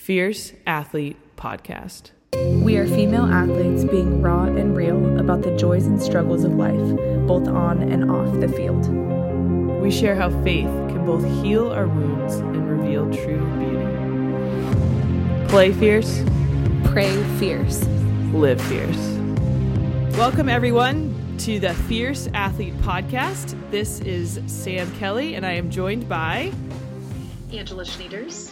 Fierce Athlete Podcast. We are female athletes being raw and real about the joys and struggles of life, both on and off the field. We share how faith can both heal our wounds and reveal true beauty. Play fierce, Pray fierce. live fierce. Welcome, everyone, to the Fierce Athlete Podcast. This is Sam Kelly, and I am joined by Angela Schneiders.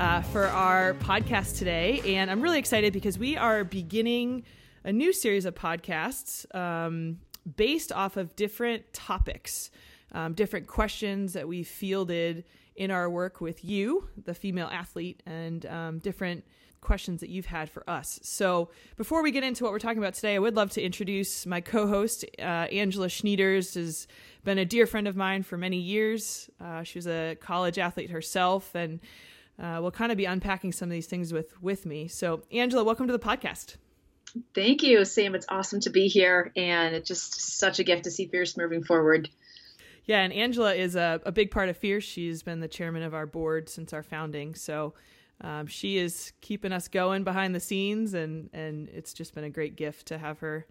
Uh, for our podcast today. And I'm really excited because we are beginning a new series of podcasts um, based off of different topics, um, different questions that we fielded in our work with you, the female athlete, and um, different questions that you've had for us. So before we get into what we're talking about today, I would love to introduce my co-host, uh, Angela Schneiders, has been a dear friend of mine for many years. Uh, she was a college athlete herself, and uh, we'll kind of be unpacking some of these things with with me. So, Angela, welcome to the podcast. Thank you, Sam. It's awesome to be here, and it's just such a gift to see Fierce moving forward. Yeah, and Angela is a, a big part of Fierce. She's been the chairman of our board since our founding, so um, she is keeping us going behind the scenes, and and it's just been a great gift to have her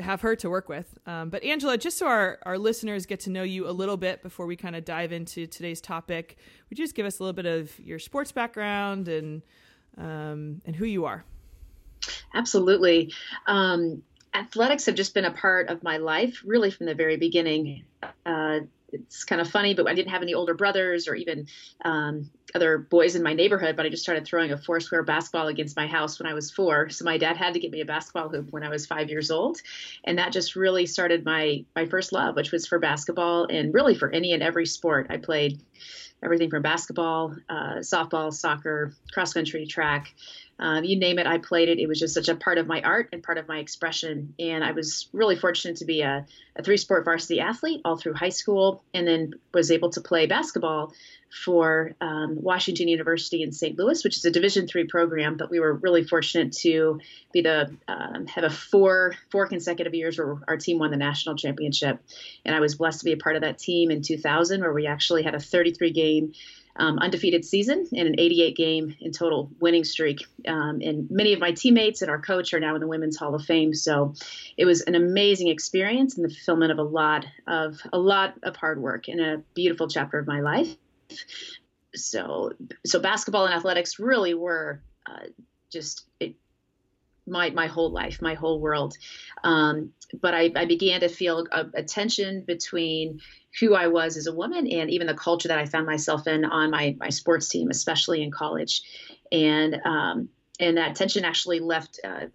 have her to work with. Um, but Angela, just so our, our listeners get to know you a little bit before we kind of dive into today's topic, would you just give us a little bit of your sports background and um, and who you are? Absolutely. Um, athletics have just been a part of my life, really from the very beginning. Uh, it's kind of funny, but I didn't have any older brothers or even um, other boys in my neighborhood. But I just started throwing a four square basketball against my house when I was four. So my dad had to get me a basketball hoop when I was five years old, and that just really started my my first love, which was for basketball and really for any and every sport I played. Everything from basketball, uh, softball, soccer, cross country, track. Um, you name it, I played it. It was just such a part of my art and part of my expression. And I was really fortunate to be a, a three sport varsity athlete all through high school, and then was able to play basketball for um, Washington University in St. Louis, which is a Division three program. But we were really fortunate to be the um, have a four four consecutive years where our team won the national championship, and I was blessed to be a part of that team in 2000, where we actually had a 33 game um, undefeated season and an 88 game in total winning streak. Um, and many of my teammates and our coach are now in the Women's Hall of Fame. So it was an amazing experience and the fulfillment of a lot of a lot of hard work and a beautiful chapter of my life. So so basketball and athletics really were uh, just it, my my whole life, my whole world. Um, but I, I, began to feel a, a, tension between who I was as a woman and even the culture that I found myself in on my my sports team, especially in college, and um, and that tension actually left. Uh,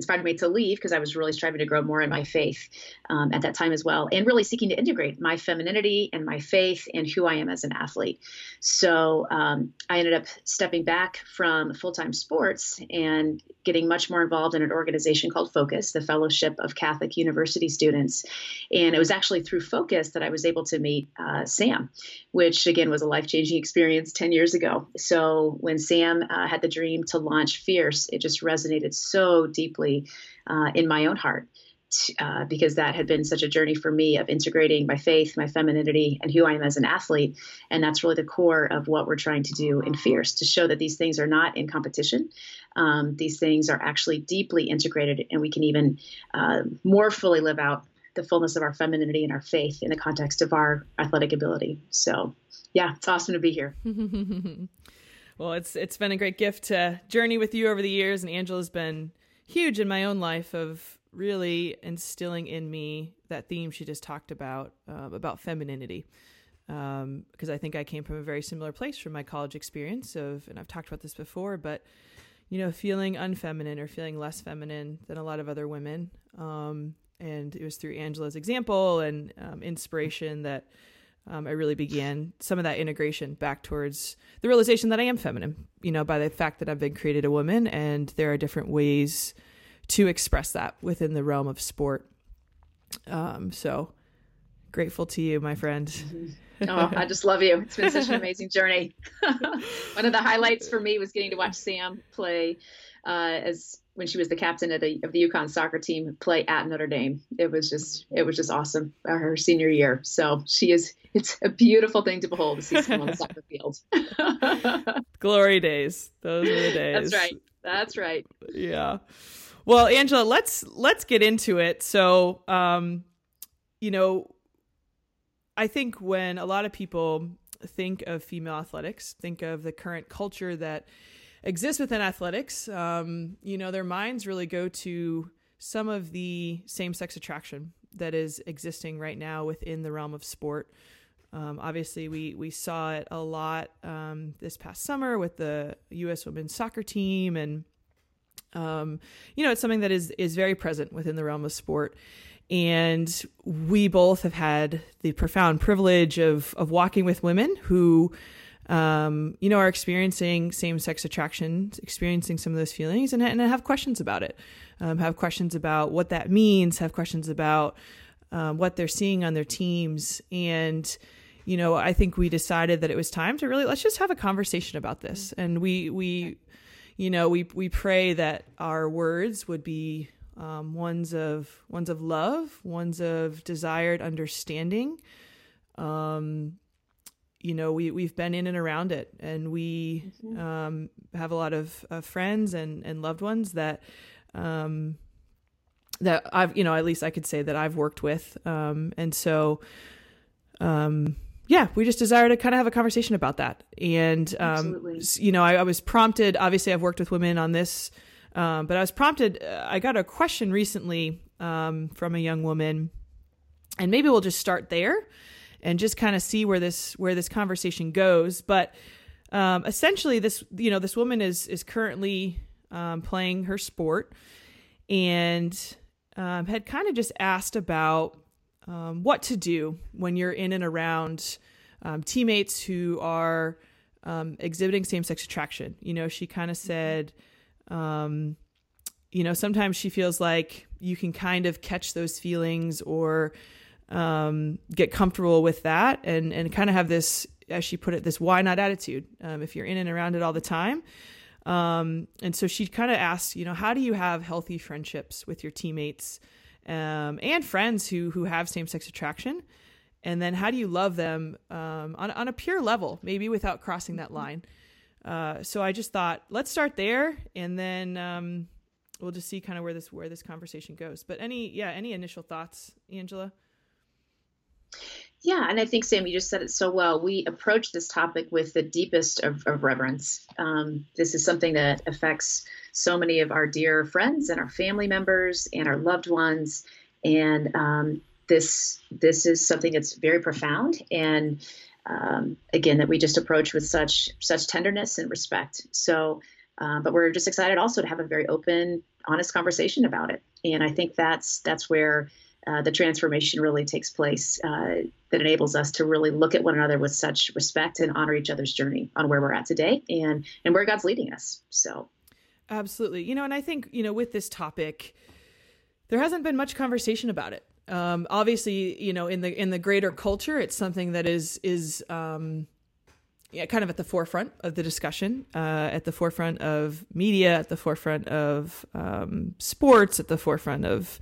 inspired me to leave because I was really striving to grow more in my faith um, at that time as well, and really seeking to integrate my femininity and my faith and who I am as an athlete. So um, I ended up stepping back from full time sports and getting much more involved in an organization called Focus, the Fellowship of Catholic University Students. And it was actually through Focus that I was able to meet uh, Sam, which again was a life changing experience 10 years ago. So when Sam uh, had the dream to launch Fierce, it just resonated so deeply uh, in my own heart. Uh, because that had been such a journey for me of integrating my faith, my femininity, and who I am as an athlete. And that's really the core of what we're trying to do in Fierce to show that these things are not in competition. Um, these things are actually deeply integrated, and we can even uh, more fully live out the fullness of our femininity and our faith in the context of our athletic ability. So, yeah, it's awesome to be here. well, it's it's been a great gift to journey with you over the years, and Angela's been huge in my own life of really instilling in me that theme she just talked about uh, about femininity. Because um, I think I came from a very similar place from my college experience of and I've talked about this before but you know feeling unfeminine or feeling less feminine than a lot of other women. Um, and it was through Angela's example and um, inspiration that um, I really began some of that integration back towards the realization that I am feminine, you know, by the fact that I've been created a woman and there are different ways to express that within the realm of sport. Um, so grateful to you, my friend. oh, I just love you. It's been such an amazing journey. One of the highlights for me was getting to watch Sam play uh, as when she was the captain of the of the UConn soccer team play at Notre Dame. It was just it was just awesome uh, her senior year. So she is it's a beautiful thing to behold to see someone on the soccer field. Glory days. Those were the days. That's right. That's right. Yeah. Well, Angela, let's let's get into it. So, um, you know, I think when a lot of people think of female athletics, think of the current culture that exists within athletics, um, you know, their minds really go to some of the same sex attraction that is existing right now within the realm of sport. Um, obviously, we we saw it a lot um, this past summer with the U.S. women's soccer team, and um, you know, it's something that is is very present within the realm of sport. And we both have had the profound privilege of of walking with women who, um, you know, are experiencing same sex attraction, experiencing some of those feelings, and and have questions about it. Um, have questions about what that means. Have questions about um, what they're seeing on their teams and you know, I think we decided that it was time to really let's just have a conversation about this. And we we you know, we we pray that our words would be um, ones of ones of love, ones of desired understanding. Um, you know, we we've been in and around it, and we mm-hmm. um, have a lot of uh, friends and and loved ones that um, that I've you know at least I could say that I've worked with, um, and so um, yeah, we just desire to kind of have a conversation about that. And, um, you know, I, I, was prompted, obviously, I've worked with women on this, um, but I was prompted, uh, I got a question recently um, from a young woman, and maybe we'll just start there and just kind of see where this where this conversation goes. But um, essentially, this you know this woman is is currently um, playing her sport, and um, had kind of just asked about um, what to do when you're in and around um, teammates who are um, exhibiting same sex attraction. You know, she kind of said, um, you know, sometimes she feels like you can kind of catch those feelings or um, get comfortable with that and, and kind of have this, as she put it, this why not attitude um, if you're in and around it all the time. and so she kind of asked, you know, how do you have healthy friendships with your teammates? Um, and friends who who have same sex attraction, and then how do you love them um, on on a pure level, maybe without crossing that line. Uh, so I just thought let's start there, and then um, we'll just see kind of where this where this conversation goes. But any yeah, any initial thoughts, Angela? Yeah, and I think Sam, you just said it so well. We approach this topic with the deepest of, of reverence. Um, this is something that affects so many of our dear friends and our family members and our loved ones, and um, this this is something that's very profound and um, again that we just approach with such such tenderness and respect. So, uh, but we're just excited also to have a very open, honest conversation about it, and I think that's that's where uh, the transformation really takes place uh, that enables us to really look at one another with such respect and honor each other's journey on where we're at today and and where God's leading us. So, absolutely, you know, and I think you know with this topic, there hasn't been much conversation about it. Um, obviously, you know, in the in the greater culture, it's something that is is um, yeah, kind of at the forefront of the discussion, uh, at the forefront of media, at the forefront of um, sports, at the forefront of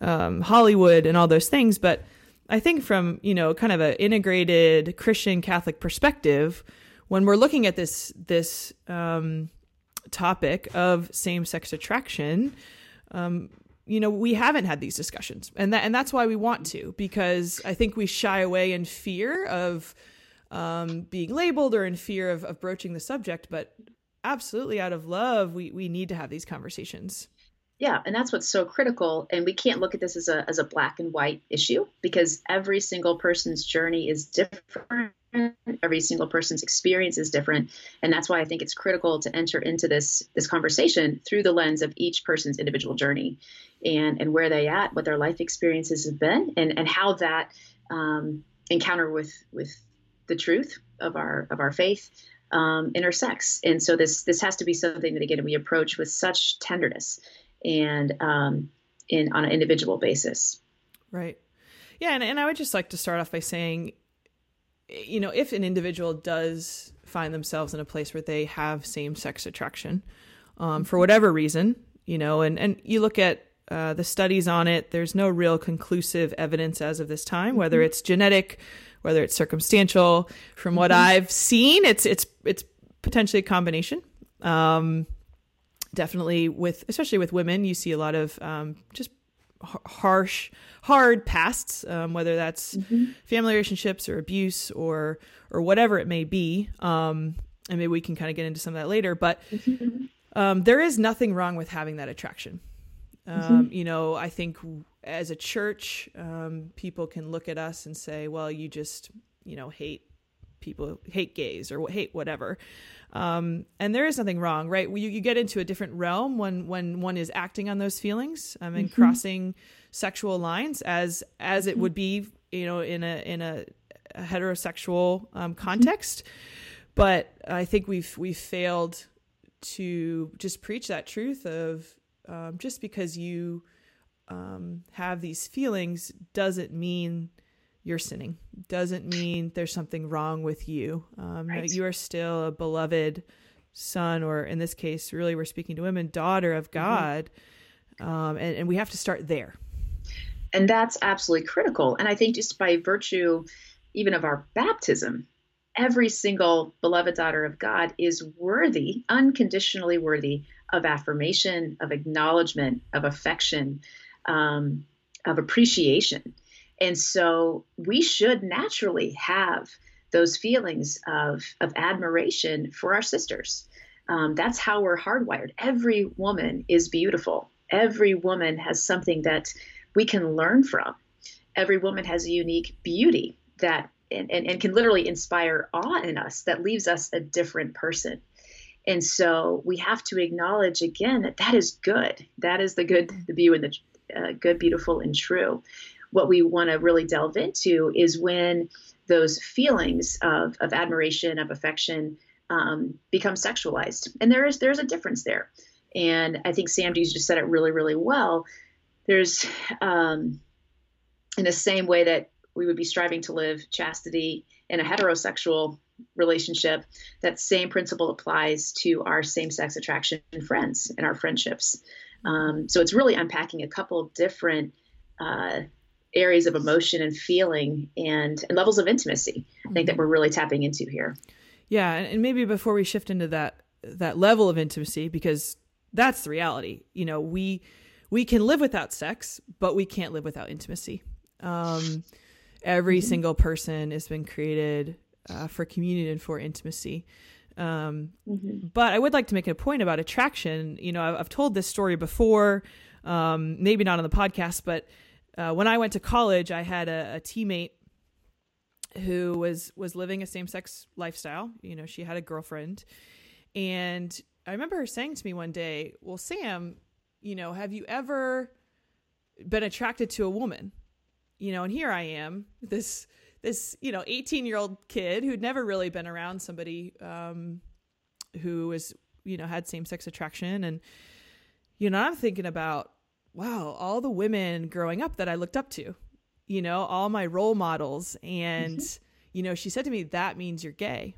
um, Hollywood and all those things. But I think from you know kind of an integrated Christian Catholic perspective, when we're looking at this this um, topic of same sex attraction, um, you know we haven't had these discussions, and that and that's why we want to because I think we shy away in fear of um, being labeled or in fear of, of broaching the subject, but absolutely out of love, we we need to have these conversations. Yeah, and that's what's so critical. And we can't look at this as a as a black and white issue because every single person's journey is different. Every single person's experience is different, and that's why I think it's critical to enter into this this conversation through the lens of each person's individual journey, and and where they at, what their life experiences have been, and and how that um, encounter with with the truth of our of our faith um, intersects. And so this this has to be something that again we approach with such tenderness and um, in on an individual basis. Right. Yeah, and, and I would just like to start off by saying, you know, if an individual does find themselves in a place where they have same sex attraction, um, for whatever reason, you know, and and you look at uh, the studies on it. There's no real conclusive evidence as of this time, whether it's genetic, whether it's circumstantial. From what Mm-hmm. I've seen, it's it's it's potentially a combination. Um, definitely with especially with women, you see a lot of um, just harsh, hard pasts, um, whether that's family relationships or abuse or or whatever it may be. Um, and maybe we can kind of get into some of that later, but um, there is nothing wrong with having that attraction. Um, You know, I think as a church, um, people can look at us and say, "Well, you just, you know, hate people, hate gays, or hate whatever." Um, and there is nothing wrong, right? You, you get into a different realm when when one is acting on those feelings um, and crossing sexual lines, as as it would be, you know, in a in a, a heterosexual um, context. But I think we've we've failed to just preach that truth of um, just because you um, have these feelings doesn't mean you're sinning doesn't mean there's something wrong with you um, Right. you are still a beloved son or in this case really we're speaking to women daughter of god um, and, and we have to start there And that's absolutely critical. And I think just by virtue even of our baptism, every single beloved daughter of God is worthy, unconditionally worthy of affirmation, of acknowledgement, of affection, um, of appreciation. And so we should naturally have those feelings of, of admiration for our sisters. Um, that's how we're hardwired. Every woman is beautiful. Every woman has something that we can learn from. Every woman has a unique beauty that and, and, and can literally inspire awe in us that leaves us a different person. And so we have to acknowledge again that that is good. That is the good, the beauty, and the uh, good, beautiful, and true. What we want to really delve into is when those feelings of, of admiration, of affection, um, become sexualized, and there is there's a difference there. And I think Sam Dees just said it really, really well. There's um, in the same way that we would be striving to live chastity in a heterosexual relationship, that same principle applies to our same sex attraction friends and our friendships. Um, so it's really unpacking a couple different uh, areas of emotion and feeling and, and levels of intimacy, I think that we're really tapping into here. Yeah, and, maybe before we shift into that that level of intimacy, because that's the reality. You know, we we can live without sex, but we can't live without intimacy. Um, every single person has been created uh, for communion and for intimacy. Um, But I would like to make a point about attraction. You know, I've, I've told this story before, um, maybe not on the podcast, but uh, when I went to college, I had a, a teammate who was was living a same sex lifestyle. You know, she had a girlfriend, and I remember her saying to me one day, "Well, Sam, you know, have you ever been attracted to a woman?" You know, and here I am, this this you know, eighteen year old kid who'd never really been around somebody um, who was you know had same sex attraction, and you know, I'm thinking about wow, all the women growing up that I looked up to you know, all my role models. And, you know, she said to me, that means you're gay.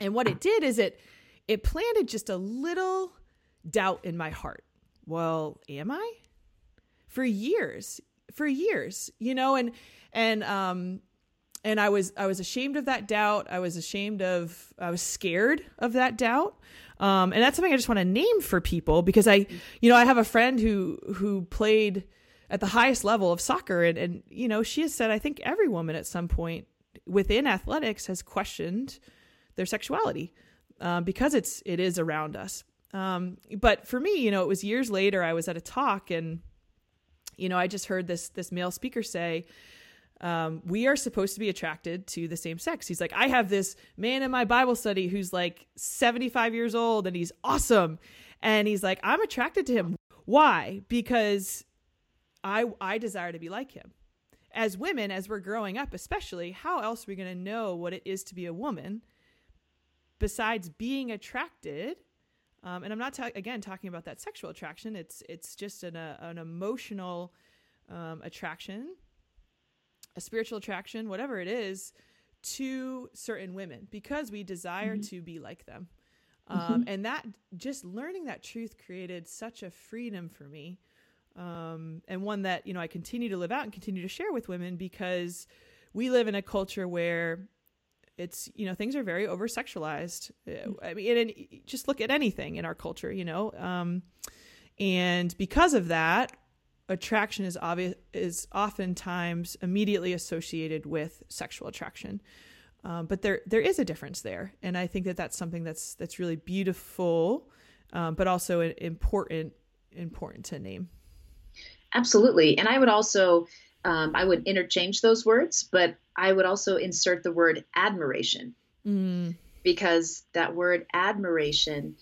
And what it did is it, it planted just a little doubt in my heart. Well, am I? For years, for years, you know, and, and, um, and I was, I was ashamed of that doubt. I was ashamed of, I was scared of that doubt. Um, and that's something I just want to name for people because I, you know, I have a friend who, who played, at the highest level of soccer and, and you know she has said i think every woman at some point within athletics has questioned their sexuality um, because it's it is around us. Um, but for me you know it was years later i was at a talk and you know i just heard this this male speaker say um, we are supposed to be attracted to the same sex. He's like, I have this man in my Bible study who's like 75 years old and he's awesome. And he's like, I'm attracted to him. Why? Because I I desire to be like him. As women, as we're growing up, especially, how else are we going to know what it is to be a woman besides being attracted? Um, and I'm not ta- again talking about that sexual attraction. It's it's just an uh, an emotional um, attraction, a spiritual attraction, whatever it is, to certain women because we desire to be like them. Um, And that just learning that truth created such a freedom for me um, and one that you know I continue to live out and continue to share with women because we live in a culture where it's you know things are very over sexualized. I mean, and just look at anything in our culture, you know, um, and because of that, attraction is obvious is oftentimes immediately associated with sexual attraction. Um, but there there is a difference there, and I think that that's something that's that's really beautiful, um, but also important important to name. Absolutely, and I would also um, I would interchange those words, but I would also insert the word admiration mm. because that word admiration.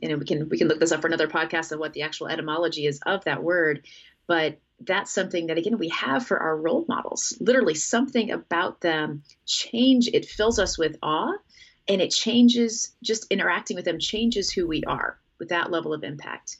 You know, we can we can look this up for another podcast of what the actual etymology is of that word, but that's something that again we have for our role models. Literally something about them change it fills us with awe and it changes just interacting with them changes who we are with that level of impact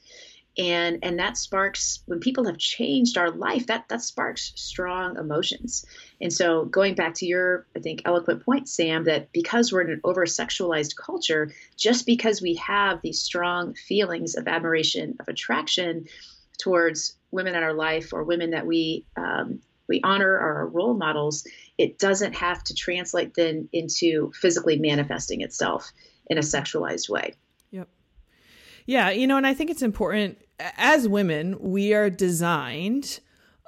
and and that sparks when people have changed our life that that sparks strong emotions and so going back to your i think eloquent point sam that because we're in an over sexualized culture just because we have these strong feelings of admiration of attraction towards women in our life or women that we um, we honor or our role models, it doesn't have to translate then into physically manifesting itself in a sexualized way. Yeah, you know, and I think it's important as women, we are designed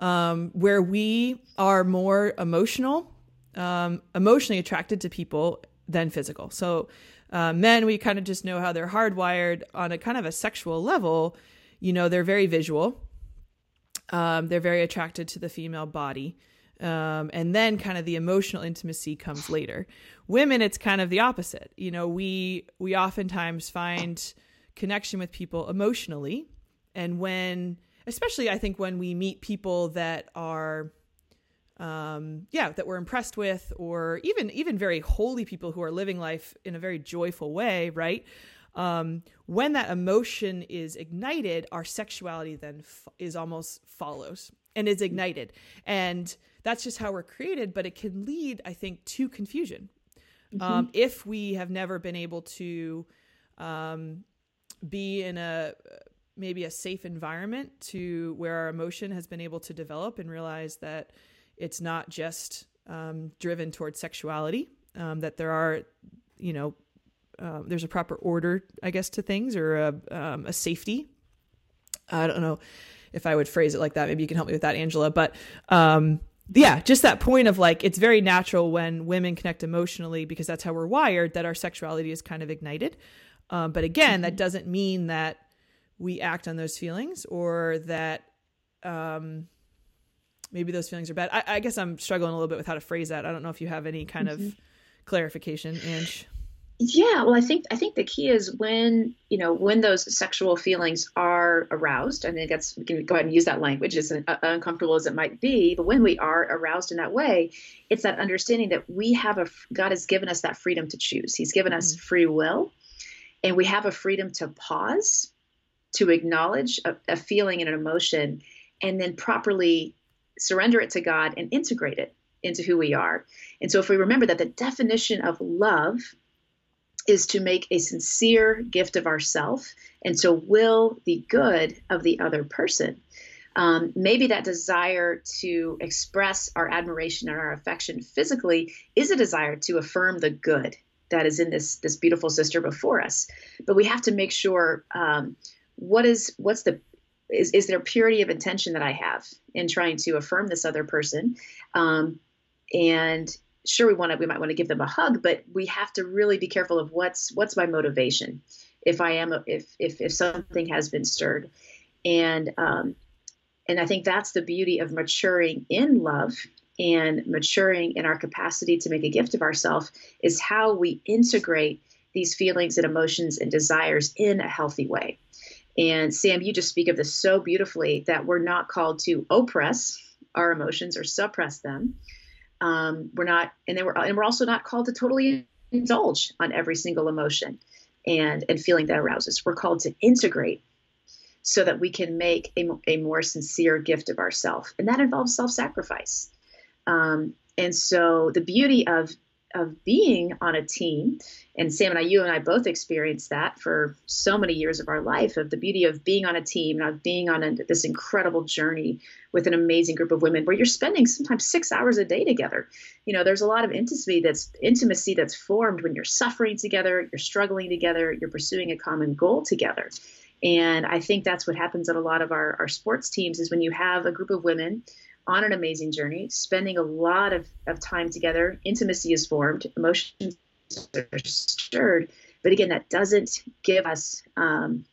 um, where we are more emotional, um, emotionally attracted to people than physical. So, uh, men, we kind of just know how they're hardwired on a kind of a sexual level. You know, they're very visual um, they're very attracted to the female body. Um, and then kind of the emotional intimacy comes later. Women, it's kind of the opposite. You know, we we oftentimes find connection with people emotionally, and when, especially, I think when we meet people that are, um, yeah, that we're impressed with, or even even very holy people who are living life in a very joyful way, right? um, when that emotion is ignited, our sexuality then f- is almost follows and is ignited. And that's just how we're created, but it can lead, I think, to confusion. Mm-hmm. Um, if we have never been able to um, be in a maybe a safe environment to where our emotion has been able to develop and realize that it's not just um, driven towards sexuality, um, that there are, you know, um, there's a proper order, I guess, to things or a, um, a safety. I don't know if I would phrase it like that. Maybe you can help me with that, Angela. But um, yeah, just that point of like, it's very natural when women connect emotionally because that's how we're wired that our sexuality is kind of ignited. Um, but again, mm-hmm. that doesn't mean that we act on those feelings or that um, maybe those feelings are bad. I, I, guess I'm struggling a little bit with how to phrase that. I don't know if you have any kind mm-hmm. of clarification, Ange. Yeah, well, I think I think the key is when you know when those sexual feelings are aroused. I think that's we can go ahead and use that language, as uncomfortable as it might be. But when we are aroused in that way, it's that understanding that we have a God has given us that freedom to choose. He's given us mm-hmm. free will, and we have a freedom to pause, to acknowledge a, a feeling and an emotion, and then properly surrender it to God and integrate it into who we are. And so, if we remember that the definition of love is to make a sincere gift of ourself and to will the good of the other person. Um, maybe that desire to express our admiration and our affection physically is a desire to affirm the good that is in this this beautiful sister before us. But we have to make sure um, what is what's the is, is there purity of intention that I have in trying to affirm this other person, um, and sure we want to we might want to give them a hug but we have to really be careful of what's what's my motivation. If i am if if if something has been stirred. And um and i think that's the beauty of maturing in love and maturing in our capacity to make a gift of ourselves is how we integrate these feelings and emotions and desires in a healthy way and sam you just speak of this so beautifully that we're not called to oppress our emotions or suppress them um, we're not, and then we're, and we're also not called to totally indulge on every single emotion and and feeling that arouses. We're called to integrate so that we can make a, a more sincere gift of ourself, and that involves self-sacrifice. Um, and so the beauty of of being on a team and sam and i you and i both experienced that for so many years of our life of the beauty of being on a team and of being on a, this incredible journey with an amazing group of women where you're spending sometimes six hours a day together. You know there's a lot of intimacy that's intimacy that's formed when you're suffering together you're struggling together you're pursuing a common goal together. And i think that's what happens at a lot of our, our sports teams is when you have a group of women on an amazing journey, spending a lot of, of time together. Intimacy is formed, emotions are stirred. But again, that doesn't give us um,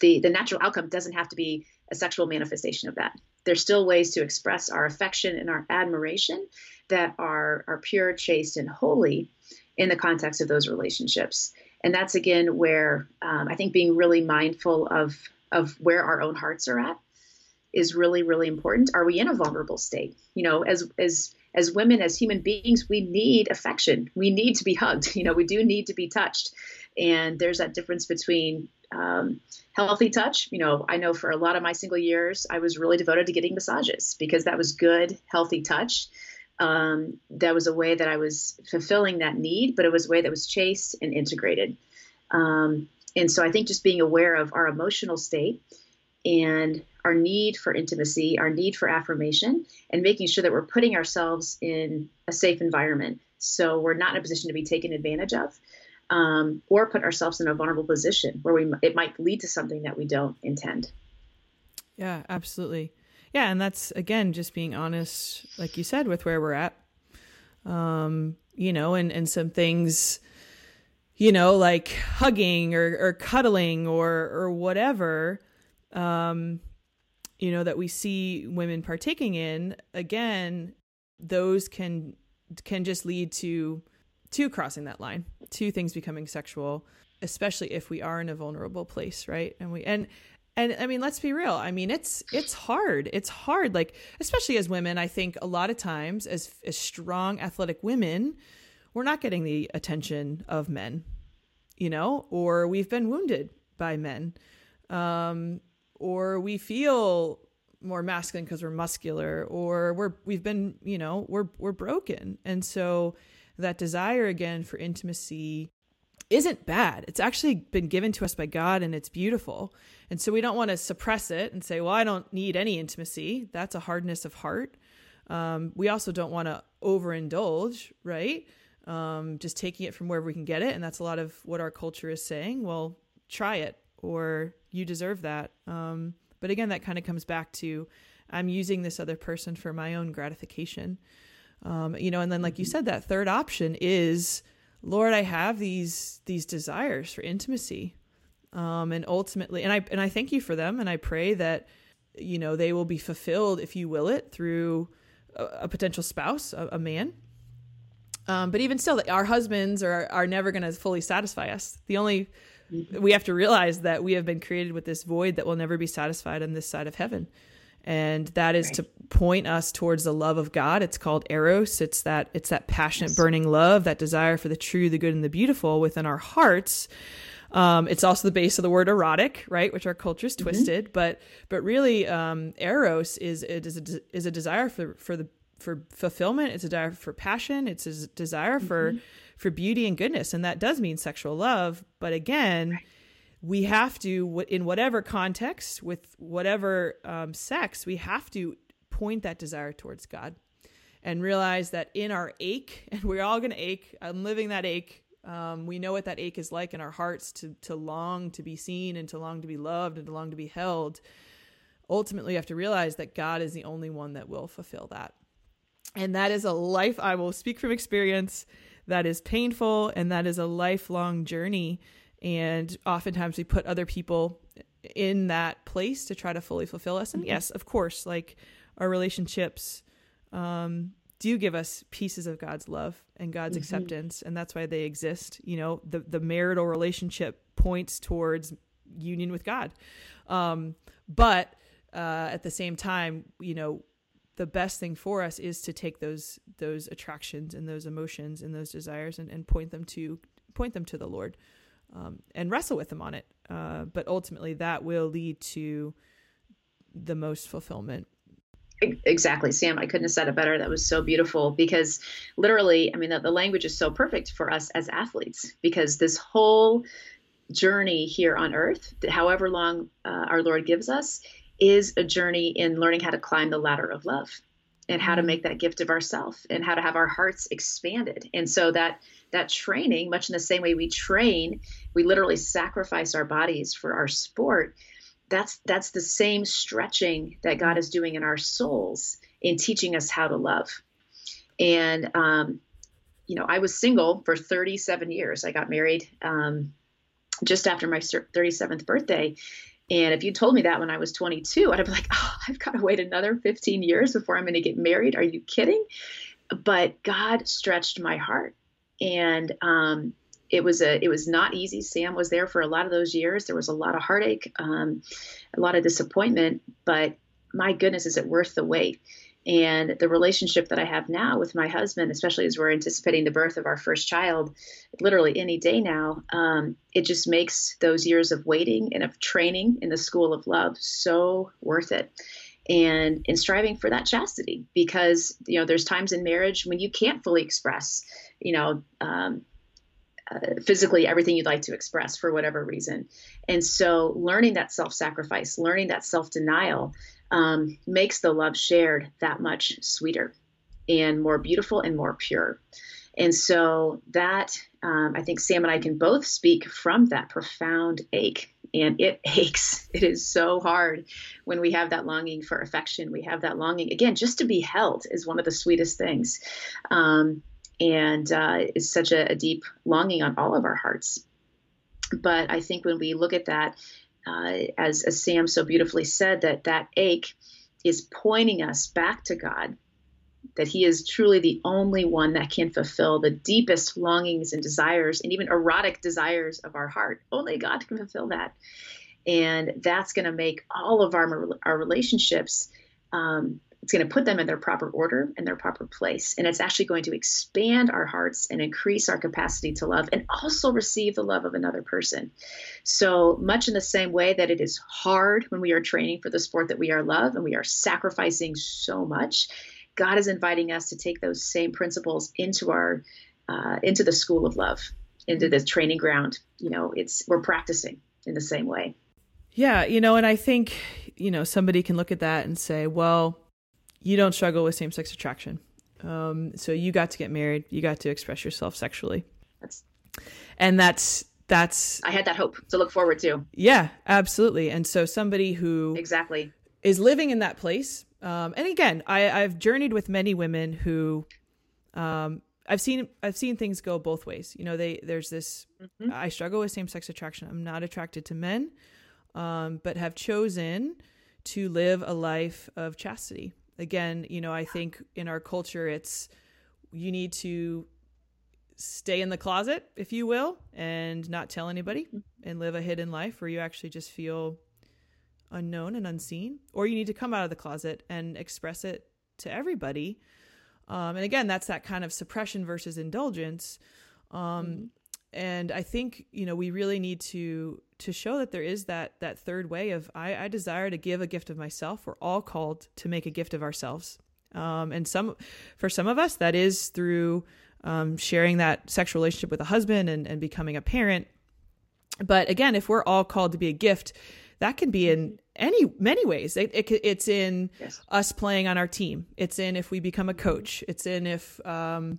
the, the natural outcome, doesn't have to be a sexual manifestation of that. There's still ways to express our affection and our admiration that are, are pure, chaste, and holy in the context of those relationships. And that's again where um, I think being really mindful of of where our own hearts are at is really really important. Are we in a vulnerable state? You know as as as women as human beings we need affection. We need to be hugged. You know we do need to be touched. And there's that difference between um, healthy touch. You know i know for a lot of my single years i was really devoted to getting massages because that was good healthy touch. Um, that was a way that i was fulfilling that need but it was a way that was chaste and integrated. Um, and so i think just being aware of our emotional state and our need for intimacy, our need for affirmation, and making sure that we're putting ourselves in a safe environment. So we're not in a position to be taken advantage of, um, or put ourselves in a vulnerable position where we it might lead to something that we don't intend. Yeah, absolutely. Yeah, and that's again just being honest, like you said, with where we're at. Um, you know, and and some things, you know, like hugging or or cuddling or or whatever. Um, you know that we see women partaking in again those can can just lead to to crossing that line to things becoming sexual especially if we are in a vulnerable place right? And we and and i mean let's be real. I mean it's it's hard. It's hard. Like especially as women i think a lot of times as as strong athletic women we're not getting the attention of men you know or we've been wounded by men. Um or we feel more masculine because we're muscular or we're we've been you know we're we're broken. And so that desire again for intimacy isn't bad. It's actually been given to us by god and it's beautiful. And so we don't want to suppress it and say well i don't need any intimacy. That's a hardness of heart. Um, we also don't want to overindulge right? Um, just taking it from wherever we can get it and that's a lot of what our culture is saying. Well try it or you deserve that. Um, but again, that kind of comes back to I'm using this other person for my own gratification. Um, you know, and then like you said, that third option is, Lord, I have these these desires for intimacy, um, and ultimately, and I and I thank you for them, and I pray that you know they will be fulfilled if you will it through a, a potential spouse, a, a man. Um, but even still, our husbands are are never going to fully satisfy us. The only Mm-hmm. We have to realize that we have been created with this void that will never be satisfied on this side of heaven. And that is right. to point us towards the love of God. It's called eros. It's that it's that passionate, yes. burning love, that desire for the true, the good, and the beautiful within our hearts. Um, it's also the base of the word erotic, right? Which our culture's mm-hmm. twisted, mm-hmm. but but really, um, eros is is a, is a desire for for the for fulfillment. It's a desire for passion. It's a desire mm-hmm for beauty and goodness and that does mean sexual love. But again right. we have to in whatever context with whatever um, sex we have to point that desire towards god and realize that in our ache and we're all going to ache i'm living that ache um, we know what that ache is like in our hearts to to long to be seen and to long to be loved and to long to be held. Ultimately you have to realize that god is the only one that will fulfill that. And that is a life i will speak from experience that is painful and that is a lifelong journey. And oftentimes we put other people in that place to try to fully fulfill us. And mm-hmm. yes, of course, like our relationships um, do give us pieces of God's love and God's mm-hmm. acceptance, and that's why they exist. You know, the the marital relationship points towards union with God, um, but uh, at the same time, you know, the best thing for us is to take those those attractions and those emotions and those desires and, and point them to point them to the Lord um, and wrestle with them on it. Uh, but ultimately, that will lead to the most fulfillment. Exactly, Sam. I couldn't have said it better. That was so beautiful because literally, I mean, the, the language is so perfect for us as athletes because this whole journey here on earth, however long uh, our Lord gives us, is a journey in learning how to climb the ladder of love and how to mm-hmm. make that gift of ourself and how to have our hearts expanded. And so that that training, much in the same way we train, we literally sacrifice our bodies for our sport that's that's the same stretching that God is doing in our souls in teaching us how to love. And um, you know, I was single for 37 years. I got married um, just after my 37th birthday. And if you told me that when I was 22, I'd be like, oh, I've got to wait another 15 years before I'm going to get married. Are you kidding? But God stretched my heart. And um, it was a it was not easy. Sam was there for a lot of those years. There was a lot of heartache, um, a lot of disappointment, but my goodness, is it worth the wait? And the relationship that I have now with my husband, especially as we're anticipating the birth of our first child, literally any day now, um, it just makes those years of waiting and of training in the school of love so worth it and in striving for that chastity because you know there's times in marriage when you can't fully express you know um, uh, physically everything you'd like to express for whatever reason. And so, learning that self sacrifice, learning that self denial um, makes the love shared that much sweeter and more beautiful and more pure. And so, that um, I think Sam and I can both speak from that profound ache. And it aches. It is so hard when we have that longing for affection. We have that longing, again, just to be held is one of the sweetest things. Um, and uh, is such a, a, deep longing on all of our hearts. But I think when we look at that, uh, as, as Sam so beautifully said, that that ache is pointing us back to God, that He is truly the only one that can fulfill the deepest longings and desires, and even erotic desires of our heart. Only God can fulfill that, and that's going to make all of our our relationships um, it's going to put them in their proper order and their proper place. And it's actually going to expand our hearts and increase our capacity to love and also receive the love of another person. So, much in the same way that it is hard when we are training for the sport that we are love and we are sacrificing so much, God is inviting us to take those same principles into our uh, into the school of love, into the training ground. You know, it's we're practicing in the same way. Yeah, you know, and I think, you know, somebody can look at that and say, well, you don't struggle with same sex attraction. Um, so you got to get married. You got to express yourself sexually. That's, and that's that's. I had that hope to look forward to. Yeah, absolutely. And so somebody who exactly is living in that place. Um, and again, I, I've journeyed with many women who, um, I've seen I've seen things go both ways. You know, they there's this. Mm-hmm. I struggle with same sex attraction. I'm not attracted to men, um, but have chosen to live a life of chastity again, you know, I think in our culture, it's you need to stay in the closet, if you will, and not tell anybody mm-hmm. and live a hidden life where you actually just feel unknown and unseen, or you need to come out of the closet and express it to everybody. Um, and again, that's that kind of suppression versus indulgence. Um, mm-hmm. And I think you know we really need to to show that there is that that third way of I, I desire to give a gift of myself. We're all called to make a gift of ourselves, um, and some for some of us that is through um, sharing that sexual relationship with a husband and, and becoming a parent. But again, if we're all called to be a gift, that can be in any many ways. It, it, it's in yes. us playing on our team. It's in if we become a coach. It's in if um,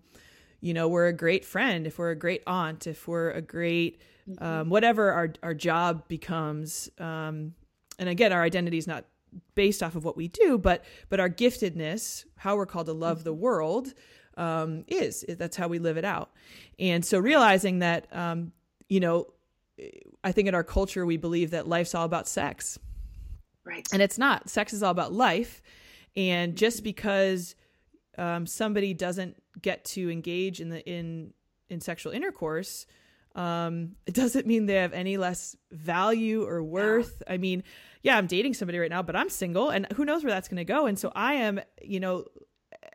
you know we're a great friend, if we're a great aunt, if we're a great mm-hmm. um, whatever our our job becomes. Um, and again, our identity is not based off of what we do, but but our giftedness, how we're called to love mm-hmm. the world, um, is that's how we live it out. And so realizing that, um, you know, I think in our culture we believe that life's all about sex, right? And it's not. Sex is all about life, and just mm-hmm. because um, somebody doesn't get to engage in the in in sexual intercourse um, it doesn't mean they have any less value or worth. Yeah. I mean, yeah, I'm dating somebody right now, but I'm single and who knows where that's going to go. And so I am, you know,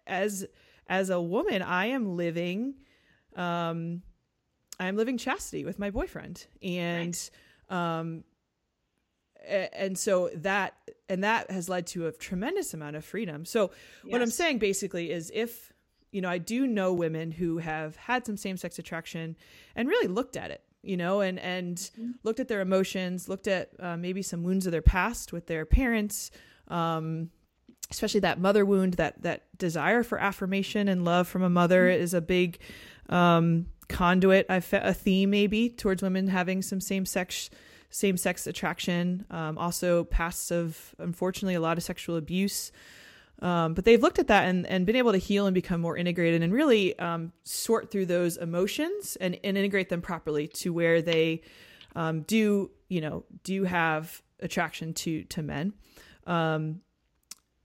as as a woman, I am living um I'm living chastity with my boyfriend. And right. um and so that and that has led to a tremendous amount of freedom. So yes. what I'm saying basically is if you know, I do know women who have had some same-sex attraction and really looked at it, you know, and and mm-hmm. looked at their emotions, looked at uh, maybe some wounds of their past with their parents, um, especially that mother wound, that that desire for affirmation and love from a mother mm-hmm. is a big um, conduit. A theme maybe towards women having some same-sex same sex attraction, um, also pasts of unfortunately a lot of sexual abuse. Um, but they've looked at that and, and been able to heal and become more integrated and really um, sort through those emotions and, and integrate them properly to where they um, do, you know, do have attraction to to men. Um,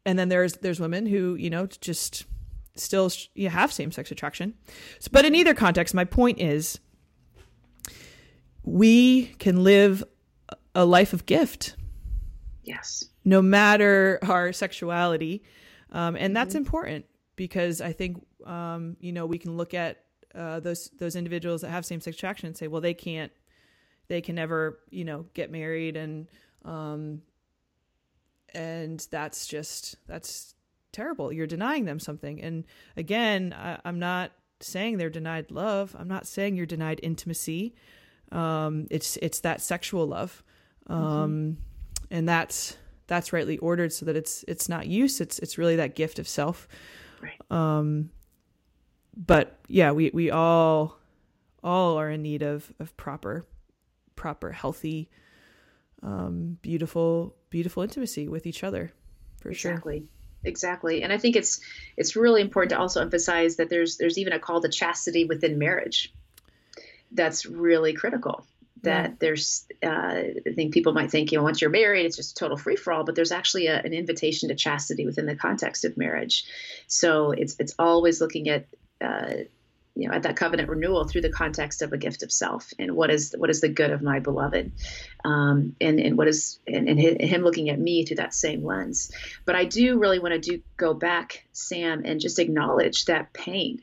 and then there's there's women who you know just still you have same sex attraction. So, but in either context, my point is we can live a life of gift. Yes. No matter our sexuality. Um, and that's mm-hmm. important because I think, um, you know, we can look at uh, those those individuals that have same sex attraction and say, well, they can't, they can never, you know, get married, and um, and that's just that's terrible. You're denying them something. And again, I, I'm not saying they're denied love. I'm not saying you're denied intimacy. Um, it's it's that sexual love um, mm-hmm. And that's that's rightly ordered so that it's it's not use it's it's really that gift of self right. um but yeah we we all all are in need of of proper proper healthy um beautiful beautiful intimacy with each other for sure. exactly. sure exactly and i think it's it's really important to also emphasize that there's there's even a call to chastity within marriage that's really critical that there's uh, i think people might think you know once you're married it's just total free for all but there's actually a, an invitation to chastity within the context of marriage. So it's it's always looking at uh, you know at that covenant renewal through the context of a gift of self and what is what is the good of my beloved um, and and what is and, and him looking at me through that same lens. But i do really want to do go back sam and just acknowledge that pain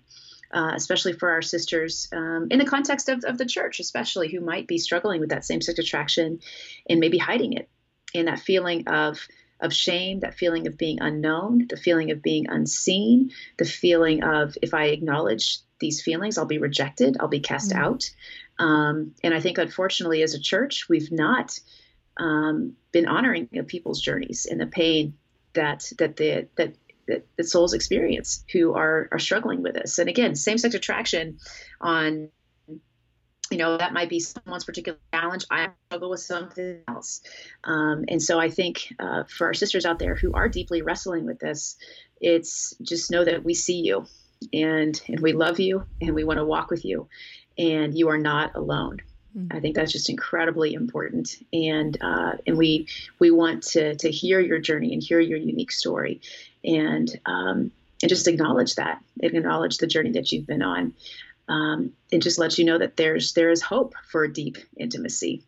uh, especially for our sisters um, in the context of, of the church, especially who might be struggling with that same sex attraction and maybe hiding it. And that feeling of of shame, that feeling of being unknown, the feeling of being unseen, the feeling of if I acknowledge these feelings, I'll be rejected, I'll be cast mm-hmm. out. Um, and I think, unfortunately, as a church, we've not um, been honoring people's journeys and the pain that that the that that, that souls experience who are are struggling with this. And again, same sex attraction on you know that might be someone's particular challenge i struggle with something else um, and so i think uh, for our sisters out there who are deeply wrestling with this it's just know that we see you and and we love you and we want to walk with you and you are not alone. I think that's just incredibly important. And uh, and we we want to to hear your journey and hear your unique story. And um, and just acknowledge that, acknowledge the journey that you've been on, um, and just let you know that there's there is hope for deep intimacy.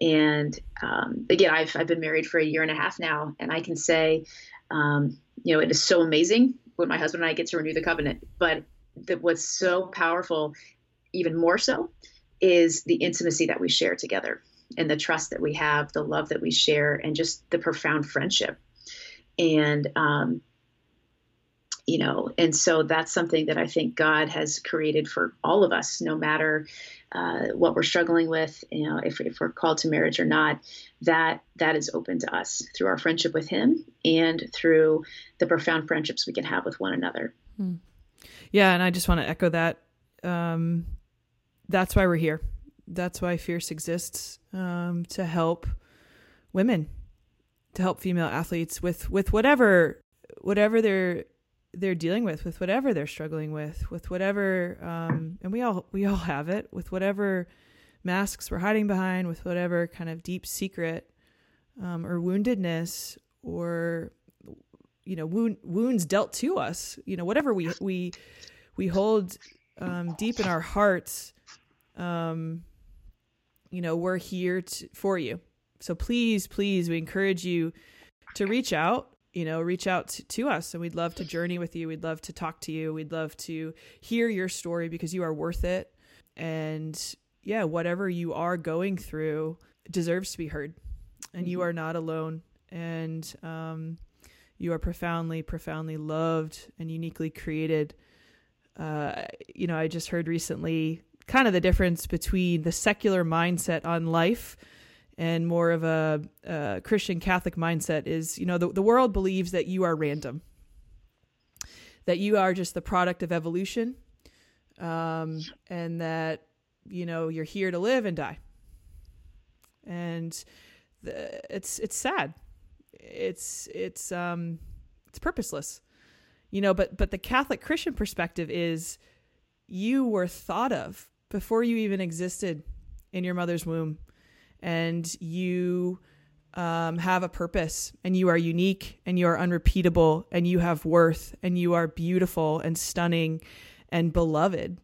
And um, again, I've I've been married for a year and a half now, and I can say, um, you know, it is so amazing when my husband and I get to renew the covenant. But that what's so powerful, even more so, is the intimacy that we share together and the trust that we have, the love that we share, and just the profound friendship and um, you know and so that's something that i think god has created for all of us no matter uh, what we're struggling with you know if, if we're called to marriage or not that that is open to us through our friendship with him and through the profound friendships we can have with one another hmm. yeah and i just want to echo that um, that's why we're here. That's why fierce exists um, to help women to help female athletes with with whatever whatever they're they're dealing with with whatever they're struggling with with whatever um, and we all we all have it with whatever masks we're hiding behind with whatever kind of deep secret um, or woundedness or you know wound, wounds dealt to us you know whatever we we we hold um, deep in our hearts um, you know we're here to, for you. So please, please, we encourage you to reach out you know reach out to, to, us. And we'd love to journey with you. We'd love to talk to you. We'd love to hear your story because you are worth it. And yeah whatever you are going through deserves to be heard. And you mm-hmm. are not alone. And um, you are profoundly, profoundly loved and uniquely created. Uh, you know, I just heard recently kind of the difference between the secular mindset on life and more of a, a Christian Catholic mindset is, you know, the, the world believes that you are random, that you are just the product of evolution, um, and that, you know, you're here to live and die. And the, it's it's sad. It's it's um it's purposeless. You know, but but the Catholic Christian perspective is you were thought of before you even existed in your mother's womb and you um, have a purpose and you are unique and you are unrepeatable and you have worth and you are beautiful and stunning and beloved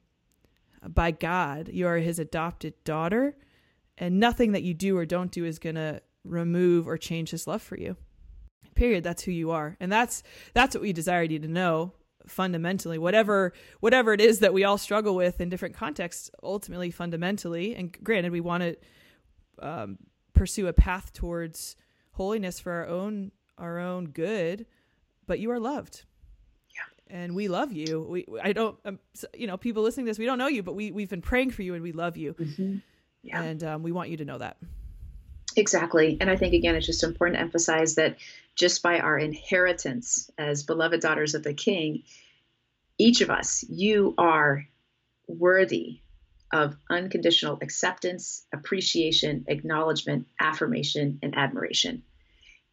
by God. You are his adopted daughter and nothing that you do or don't do is going to remove or change his love for you. Period. That's who you are. And that's that's what we desire you to know fundamentally whatever whatever it is that we all struggle with in different contexts ultimately fundamentally and granted we want to um, pursue a path towards holiness for our own our own good but you are loved. Yeah. And we love you. We i don't um, you know people listening to this we don't know you but we we've been praying for you and we love you. Mm-hmm. yeah. and um, we want you to know that Exactly. And I think, again, it's just important to emphasize that just by our inheritance as beloved daughters of the King, each of us, you are worthy of unconditional acceptance, appreciation, acknowledgement, affirmation, and admiration.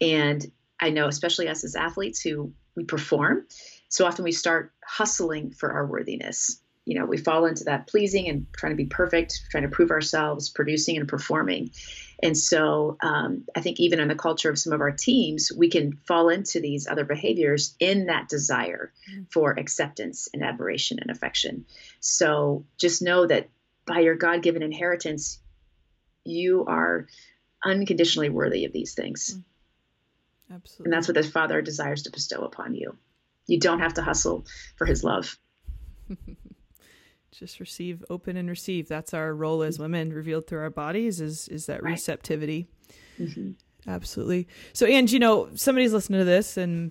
And I know, especially us as athletes who we perform, so often we start hustling for our worthiness you know we fall into that pleasing and trying to be perfect trying to prove ourselves producing and performing. And so um, i think even in the culture of some of our teams we can fall into these other behaviors in that desire mm-hmm. for acceptance and admiration and affection. So just know that by your god-given inheritance you are unconditionally worthy of these things. Absolutely and that's what the father desires to bestow upon you. You don't have to hustle for his love just receive open and receive. That's our role as women revealed through our bodies is is that right. receptivity. Mm-hmm. absolutely. So and you know somebody's listening to this and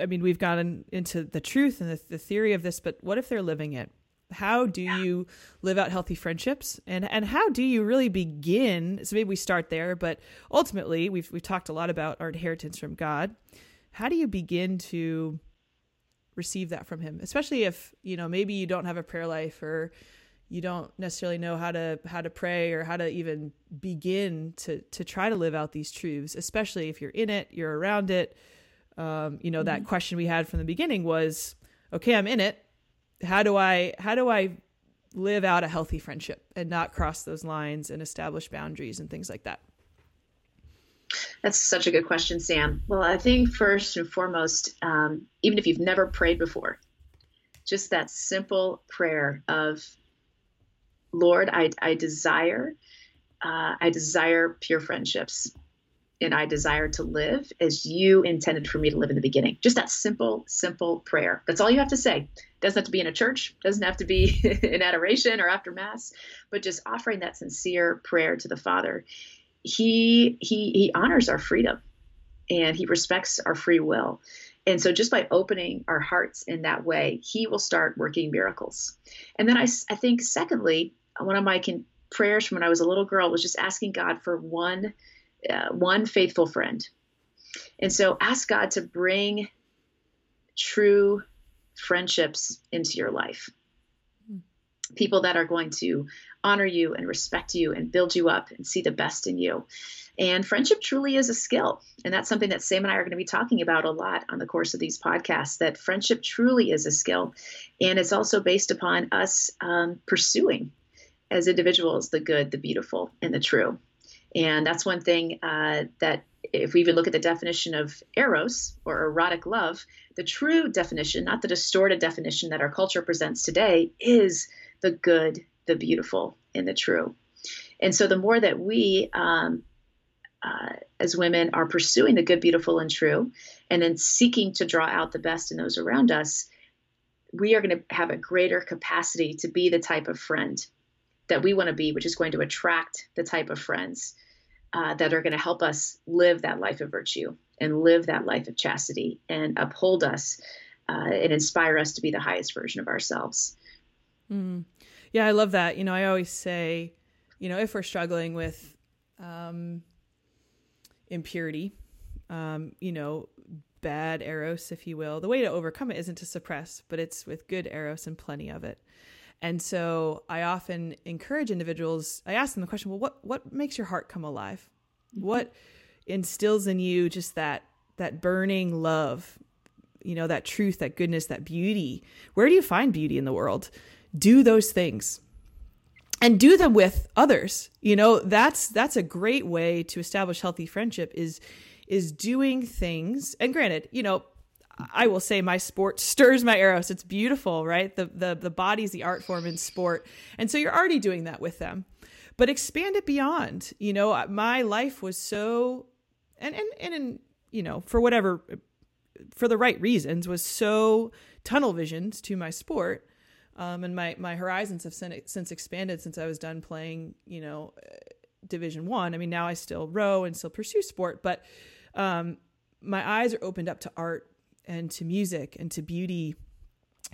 i mean we've gotten into the truth and the, the theory of this but what if they're living it? How do yeah. you live out healthy friendships? And and how do you really begin? So maybe we start there but ultimately we've we've talked a lot about our inheritance from god. How do you begin to receive that from him especially if you know maybe you don't have a prayer life or you don't necessarily know how to how to pray or how to even begin to to try to live out these truths especially if you're in it you're around it. Um, you know mm-hmm. that question we had from the beginning was okay i'm in it. How do i how do i live out a healthy friendship and not cross those lines and establish boundaries and things like that that's such a good question, Sam. Well, I think first and foremost, um, even if you've never prayed before, just that simple prayer of, Lord, I, I desire, uh, I desire pure friendships, and I desire to live as you intended for me to live in the beginning. Just that simple, simple prayer. That's all you have to say. Doesn't have to be in a church. Doesn't have to be in adoration or after mass, but just offering that sincere prayer to the Father he he he honors our freedom and he respects our free will. And so, just by opening our hearts in that way, he will start working miracles. And then, I, I think, secondly, one of my can, prayers from when I was a little girl was just asking God for one, uh, one faithful friend. And so, ask God to bring true friendships into your life. Hmm. People that are going to honor you and respect you and build you up and see the best in you. And friendship truly is a skill. And that's something that Sam and I are going to be talking about a lot on the course of these podcasts that friendship truly is a skill. And it's also based upon us um, pursuing as individuals the good, the beautiful, and the true. And that's one thing uh, that if we even look at the definition of eros or erotic love, the true definition, not the distorted definition that our culture presents today, is the good, the beautiful and the true. And so the more that we, um, uh, as women, are pursuing the good, beautiful, and true, and then seeking to draw out the best in those around us, we are going to have a greater capacity to be the type of friend that we want to be, which is going to attract the type of friends uh, that are going to help us live that life of virtue and live that life of chastity and uphold us uh, and inspire us to be the highest version of ourselves. Mm. Yeah, I love that. You know, I always say, you know, if we're struggling with um, impurity, um, you know, bad eros, if you will, the way to overcome it isn't to suppress, but it's with good eros and plenty of it. And so I often encourage individuals, I ask them the question, well, what, what makes your heart come alive? Mm-hmm. What instills in you just that, that burning love, you know, that truth, that goodness, that beauty? Where do you find beauty in the world? Do those things and do them with others. You know, that's, that's a great way to establish healthy friendship is, is doing things. And granted, you know, I will say my sport stirs my eros. It's beautiful, right? The the the body's the art form in sport. And so you're already doing that with them. But expand it beyond. You know, my life was so and and and in, you know, for whatever for the right reasons was so tunnel visioned to my sport. Um, and my my horizons have since expanded since I was done playing, you know, division 1. I mean, now I still row and still pursue sport, but um, my eyes are opened up to art and to music and to beauty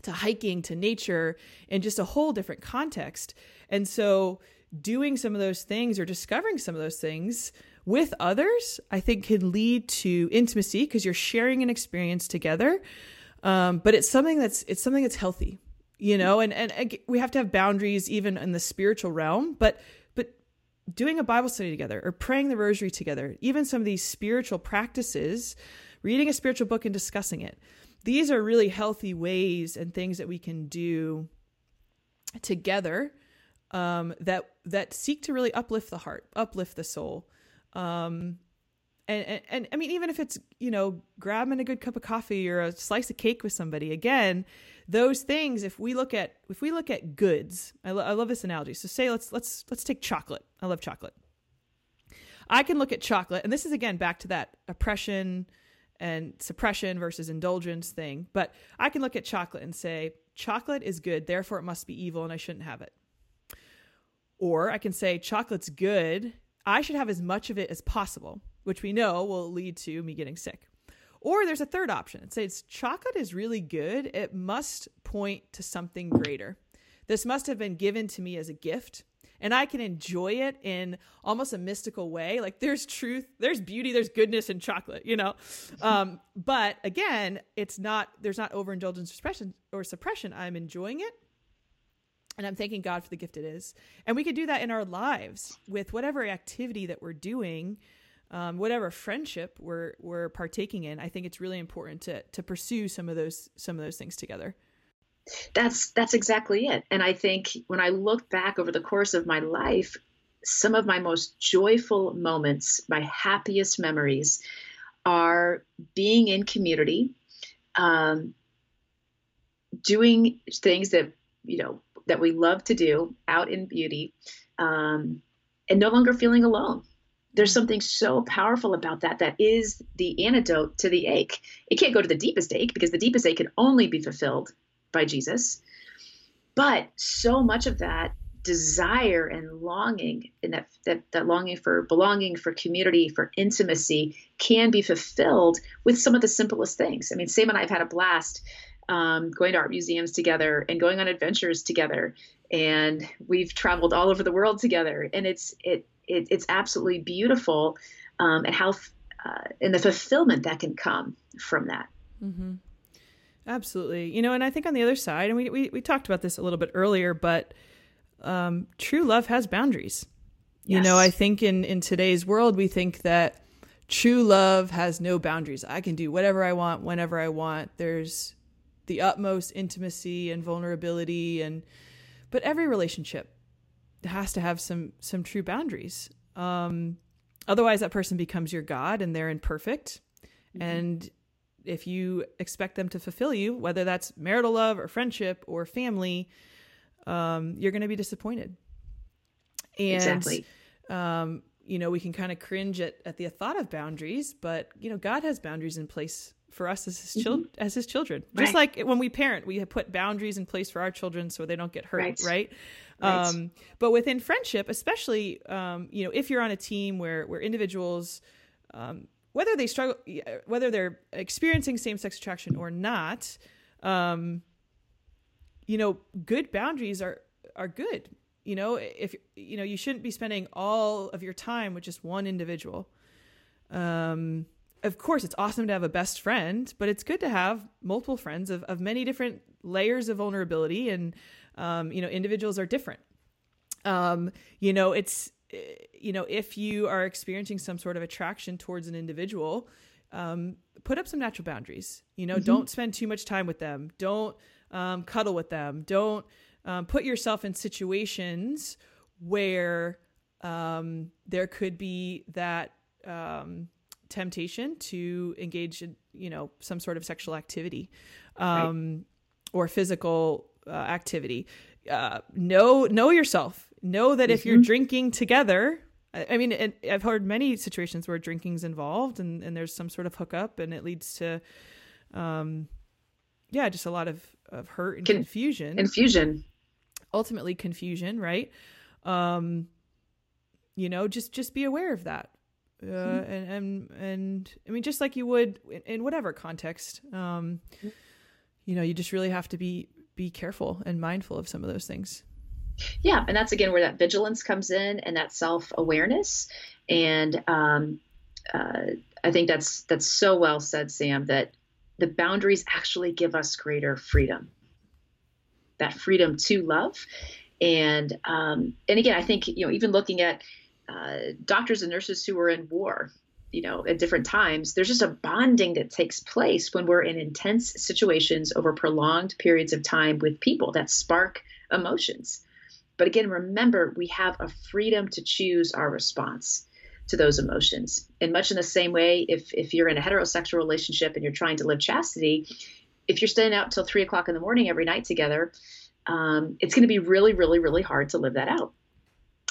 to hiking to nature in just a whole different context. And so doing some of those things or discovering some of those things with others i think can lead to intimacy because you're sharing an experience together. Um, but it's something that's it's something that's healthy you know and, and we have to have boundaries even in the spiritual realm but but doing a bible study together or praying the rosary together even some of these spiritual practices reading a spiritual book and discussing it. These are really healthy ways and things that we can do together um, that that seek to really uplift the heart, uplift the soul. Um, and, and, and I mean, even if it's you know grabbing a good cup of coffee or a slice of cake with somebody, again, those things. If we look at if we look at goods, I, lo- I love this analogy. So say let's let's let's take chocolate. I love chocolate. I can look at chocolate, and this is again back to that oppression and suppression versus indulgence thing. But I can look at chocolate and say, chocolate is good, therefore it must be evil and I shouldn't have it. Or I can say, chocolate's good, I should have as much of it as possible, which we know will lead to me getting sick. Or there's a third option. It says chocolate is really good. It must point to something greater. This must have been given to me as a gift and I can enjoy it in almost a mystical way. Like there's truth, there's beauty, there's goodness in chocolate, you know. Um, but again, it's not there's not overindulgence suppression or suppression. I'm enjoying it. And I'm thanking God for the gift it is. And we could do that in our lives with whatever activity that we're doing, um, whatever friendship we're we're partaking in. I think it's really important to to pursue some of those some of those things together that's that's exactly it and i think when i look back over the course of my life some of my most joyful moments my happiest memories are being in community um, doing things that you know that we love to do out in beauty um, and no longer feeling alone there's something so powerful about that that is the antidote to the ache. It can't go to the deepest ache because the deepest ache can only be fulfilled by Jesus. But so much of that desire and longing and that, that that longing for belonging for community for intimacy can be fulfilled with some of the simplest things. I mean sam and i have had a blast um, going to art museums together and going on adventures together. And we've traveled all over the world together. And it's it, it it's absolutely beautiful um, and how uh, and the fulfillment that can come from that mm-hmm. Absolutely. You know, and I think on the other side, and we, we, we talked about this a little bit earlier, but um, true love has boundaries. You yes. know, I think in, in today's world, we think that true love has no boundaries. I can do whatever I want, whenever I want. There's the utmost intimacy and vulnerability and but every relationship has to have some some true boundaries. Um, otherwise that person becomes your god and they're imperfect mm-hmm. and if you expect them to fulfill you, whether that's marital love or friendship or family, um, you're going to be disappointed. And, exactly. Um, you know, we can kind of cringe at, at the thought of boundaries, but you know, God has boundaries in place for us as his, chil- mm-hmm. as his children. Just right. like when we parent, we put boundaries in place for our children so they don't get hurt, right? right? Right. Um, but within friendship, especially, um, you know, if you're on a team where where individuals, um, whether they struggle, whether they're experiencing same sex attraction or not, um, you know, good boundaries are are good. You know, if you know, you shouldn't be spending all of your time with just one individual. Um, of course, it's awesome to have a best friend, but it's good to have multiple friends of, of many different layers of vulnerability, and um, you know, individuals are different. Um, you know, it's you know, if you are experiencing some sort of attraction towards an individual, um, put up some natural boundaries. You know, mm-hmm. don't spend too much time with them. Don't um, cuddle with them. Don't um, put yourself in situations where um, there could be that um, temptation to engage in, you know, some sort of sexual activity right. Um, or physical uh, activity. Uh, know know yourself. Know that mm-hmm. if you're mm-hmm. drinking together, I, I mean, I've heard many situations where drinking's involved, and, and there's some sort of hookup, and it leads to, um, yeah, just a lot of of hurt and Con- confusion. Confusion. Ultimately, confusion, right? Um, you know, just just be aware of that. Uh, mm-hmm. and, and and I mean, just like you would in, in whatever context, um, mm-hmm. you know, you just really have to be be careful and mindful of some of those things. Yeah, and that's again where that vigilance comes in and that self awareness, and um, uh, I think that's that's so well said, Sam. That the boundaries actually give us greater freedom that freedom to love and um, and again i think you know even looking at uh, doctors and nurses who are in war you know at different times there's just a bonding that takes place when we're in intense situations over prolonged periods of time with people that spark emotions but again remember we have a freedom to choose our response to those emotions. And much in the same way, if if you're in a heterosexual relationship and you're trying to live chastity, if you're staying out till three o'clock in the morning every night together, um, it's going to be really, really, really hard to live that out.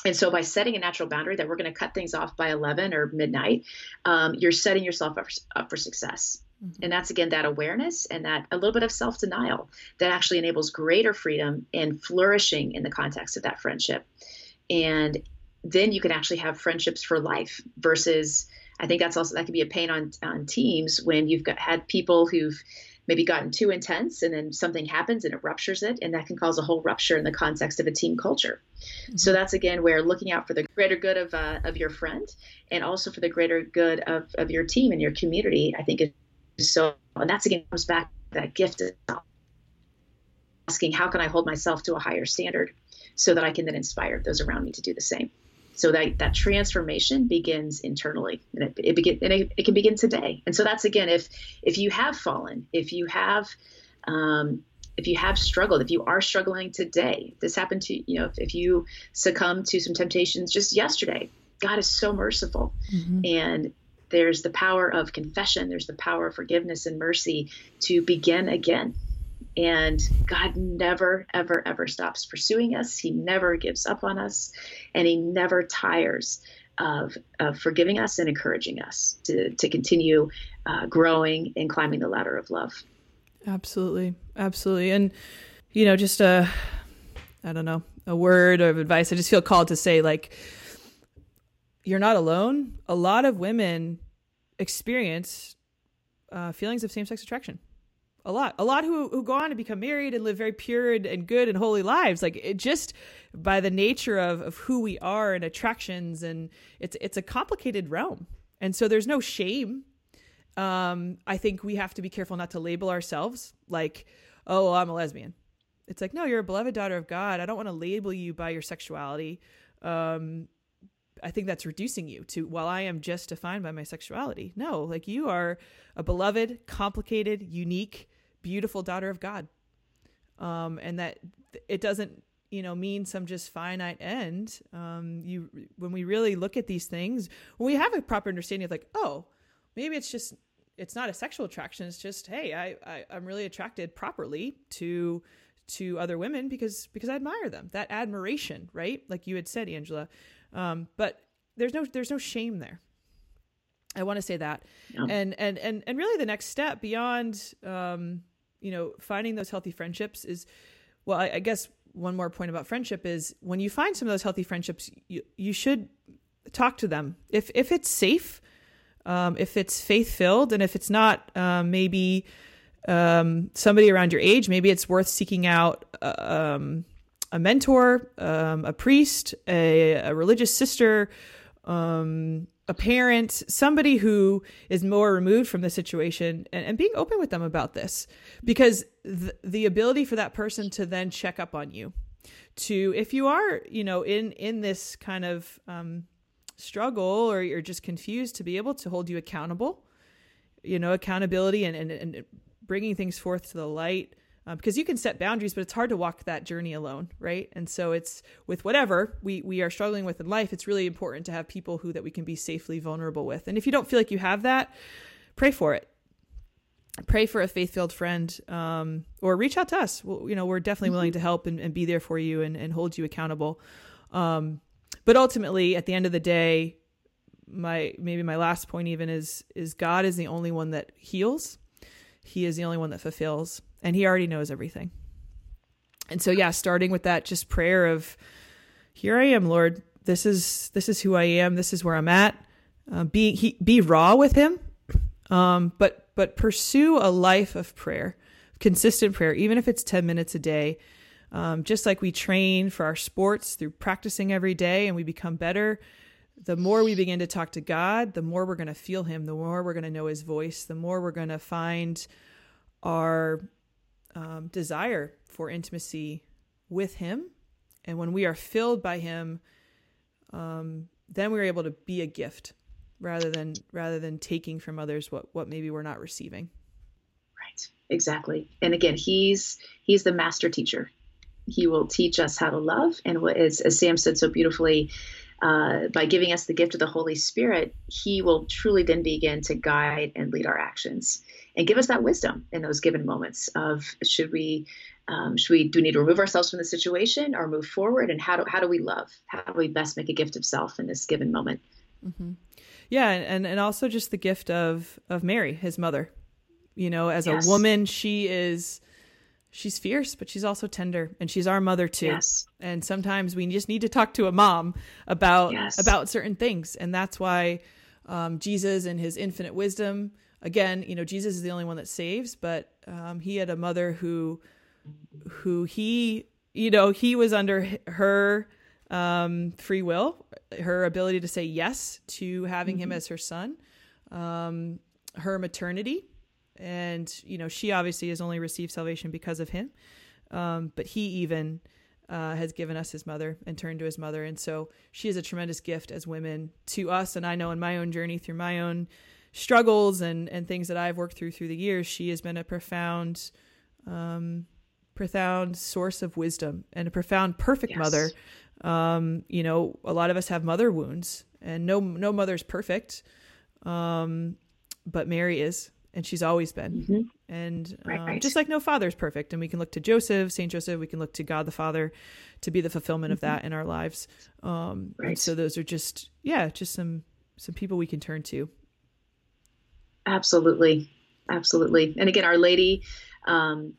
And so, by setting a natural boundary that we're going to cut things off by 11 or midnight, um, you're setting yourself up, up for success. Mm-hmm. And that's again that awareness and that a little bit of self denial that actually enables greater freedom and flourishing in the context of that friendship. And then you can actually have friendships for life versus I think that's also that can be a pain on on teams when you've got had people who've maybe gotten too intense and then something happens and it ruptures it and that can cause a whole rupture in the context of a team culture mm-hmm. so that's again where looking out for the greater good of, uh, of your friend and also for the greater good of, of your team and your community i think is so and that's again comes back to that gift of asking how can i hold myself to a higher standard so that i can then inspire those around me to do the same so that that transformation begins internally and it, it begin and it, it, can begin today. And so that's again if if you have fallen if you have um, if you have struggled if you are struggling today this happened to you know if, if you succumb to some temptations just yesterday god is so merciful. Mm-hmm. and there's the power of confession. There's the power of forgiveness and mercy to begin again and God never, ever, ever stops pursuing us. He never gives up on us, and He never tires of, of forgiving us and encouraging us to, to continue uh, growing and climbing the ladder of love. Absolutely. Absolutely. And, you know, just a, I don't know, a word of advice. I just feel called to say, like, you're not alone. A lot of women experience uh, feelings of same sex attraction a lot a lot who who go on to become married and live very pure and, and good and holy lives. Like it just by the nature of of who we are and attractions and it's it's a complicated realm. And so there's no shame. Um i think we have to be careful not to label ourselves like oh well, i'm a lesbian. It's like no you're a beloved daughter of god. I don't want to label you by your sexuality. Um I think that's reducing you to, well, I am just defined by my sexuality. No, like you are a beloved, complicated, unique, beautiful daughter of God. Um, and that it doesn't, you know, mean some just finite end. Um, you, when we really look at these things, when we have a proper understanding of like, oh, maybe it's just, it's not a sexual attraction. It's just, hey, I, I I'm really attracted properly to, to other women because, because I admire them. That admiration, right? Like you had said, Angela. Um, but there's no, there's no shame there. I want to say that. Yeah. And, and, and, and really the next step beyond, um, you know, finding those healthy friendships is, well, I, I guess one more point about friendship is when you find some of those healthy friendships, you you should talk to them if if it's safe, um, if it's faith filled, and if it's not, um, maybe um, somebody around your age, maybe it's worth seeking out. Uh, um, a mentor, um, a priest, a, a religious sister, um, a parent, somebody who is more removed from the situation, and, and being open with them about this, because th- the ability for that person to then check up on you, to if you are, you know, in in this kind of um, struggle or you're just confused, to be able to hold you accountable, you know, accountability and and, and bringing things forth to the light uh, because you can set boundaries, but it's hard to walk that journey alone, right? And so it's with whatever we we are struggling with in life. It's really important to have people who that we can be safely vulnerable with. And if you don't feel like you have that, pray for it. Pray for a faith-filled friend, um, or reach out to us. Well, you know, we're definitely willing to help and, and be there for you and, and hold you accountable. Um, but ultimately, at the end of the day, my maybe my last point even is is God is the only one that heals. He is the only one that fulfills and he already knows everything. And so yeah, starting with that just prayer of here I am, Lord. This is this is who I am. This is where I'm at. Uh, be he, be raw with him, um, but but pursue a life of prayer, consistent prayer, even if it's ten minutes a day. Um, just like we train for our sports through practicing every day, and we become better. The more we begin to talk to God, the more we're going to feel Him. The more we're going to know His voice. The more we're going to find our um, desire for intimacy with Him. And when we are filled by Him, um, then we're able to be a gift rather than rather than taking from others what what maybe we're not receiving. Right. Exactly. And again, he's he's the master teacher. He will teach us how to love, and what is as Sam said so beautifully. Uh, by giving us the gift of the Holy Spirit, He will truly then begin to guide and lead our actions and give us that wisdom in those given moments of should we um, should we do we need to remove ourselves from the situation or move forward and how do how do we love how do we best make a gift of self in this given moment mm-hmm. yeah and and also just the gift of of mary his mother you know as yes. a woman she is she's fierce but she's also tender and she's our mother too yes. and sometimes we just need to talk to a mom about yes. about certain things and that's why um, jesus and his infinite wisdom again, you know, Jesus is the only one that saves, but um, he had a mother who, who he, you know, he was under her um, free will, her ability to say yes to having mm-hmm. him as her son, um, her maternity, and you know, she obviously has only received salvation because of him, um, but he even. Uh, has given us his mother and turned to his mother. And so she is a tremendous gift as women to us. And I know in my own journey through my own struggles and and things that I've worked through through the years, she has been a profound, um, profound source of wisdom and a profound perfect yes. mother. Um, you know, a lot of us have mother wounds, and no no mother's perfect, um, but Mary is, and she's always been. Mm-hmm. And right, right. just like no father's perfect, and we can look to Joseph, Saint Joseph, we can look to God the Father to be the fulfillment mm-hmm. of that in our lives. Um, right. so those are just yeah, just some some people we can turn to Absolutely, absolutely. And again, Our Lady, um,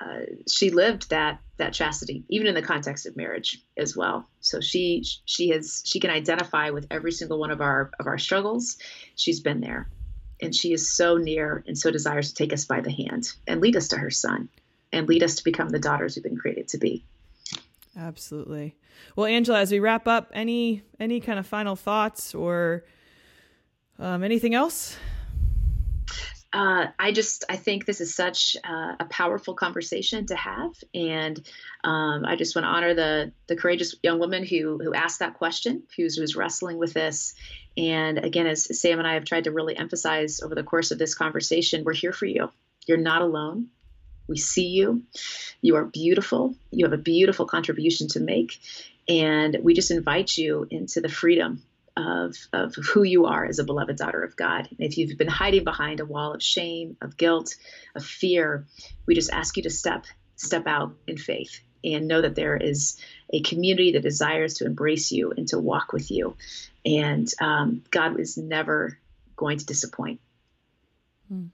uh, she lived that that chastity, even in the context of marriage as well. So she she has she can identify with every single one of our of our struggles. She's been there, and she is so near and so desires to take us by the hand and lead us to her Son, and lead us to become the daughters we've been created to be. Absolutely. Well, Angela, as we wrap up, any any kind of final thoughts or um, anything else? Uh, I just I think this is such uh, a powerful conversation to have, and um, I just want to honor the the courageous young woman who who asked that question, who's who's wrestling with this. And again, as Sam and I have tried to really emphasize over the course of this conversation, we're here for you. You're not alone. We see you. You are beautiful. You have a beautiful contribution to make, and we just invite you into the freedom of, of who you are as a beloved daughter of God. And if you've been hiding behind a wall of shame, of guilt, of fear, we just ask you to step step out in faith and know that there is a community that desires to embrace you and to walk with you. And um, God is never going to disappoint. Hmm.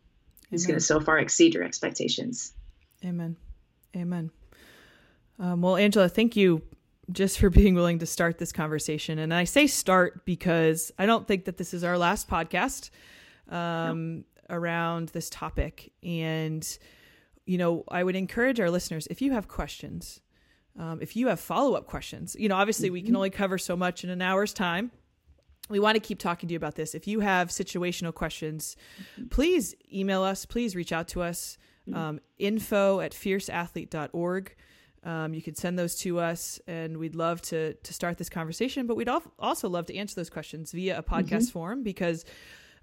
He's going to so far exceed your expectations. Amen. Amen. Um, well, Angela, thank you just for being willing to start this conversation. And I say start because I don't think that this is our last podcast um, no. around this topic. And, you know, I would encourage our listeners if you have questions, um, if you have follow up questions, you know, obviously mm-hmm. we can mm-hmm. only cover so much in an hour's time. We want to keep talking to you about this. If you have situational questions, mm-hmm. please email us, please reach out to us. Mm-hmm. Um, info at fierceathlete.org. Um, you could send those to us, and we'd love to to start this conversation. But we'd also love to answer those questions via a podcast mm-hmm. form because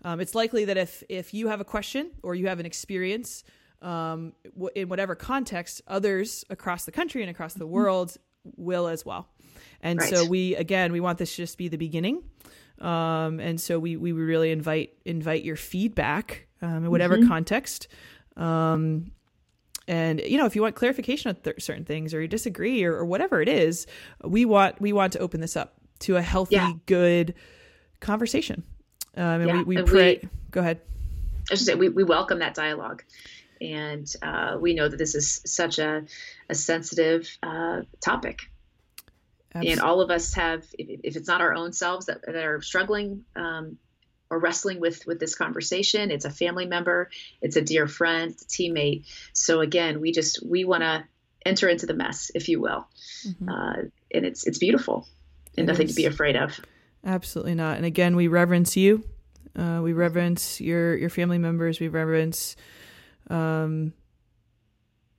um, it's likely that if if you have a question or you have an experience um, in whatever context, others across the country and across the mm-hmm. world will as well. And right. so we again we want this to just be the beginning. Um, and so we we really invite invite your feedback um, in whatever mm-hmm. context. Um, and you know if you want clarification on th- certain things or you disagree or, or, whatever it is we want we want to open this up to a healthy yeah. good conversation um, and yeah. we, we pray we, go ahead i should say we, we welcome that dialogue and uh, we know that this is such a, a sensitive uh, topic Absolutely. and all of us have if, if, it's not our own selves that, that are struggling um, or wrestling with with this conversation. It's a family member. It's a dear friend a teammate. So again we just we want to enter into the mess if you will. Mm-hmm. uh, and it's it's beautiful and it nothing is. to be afraid of. Absolutely not. And again we reverence you. Uh, we reverence your your family members. We reverence um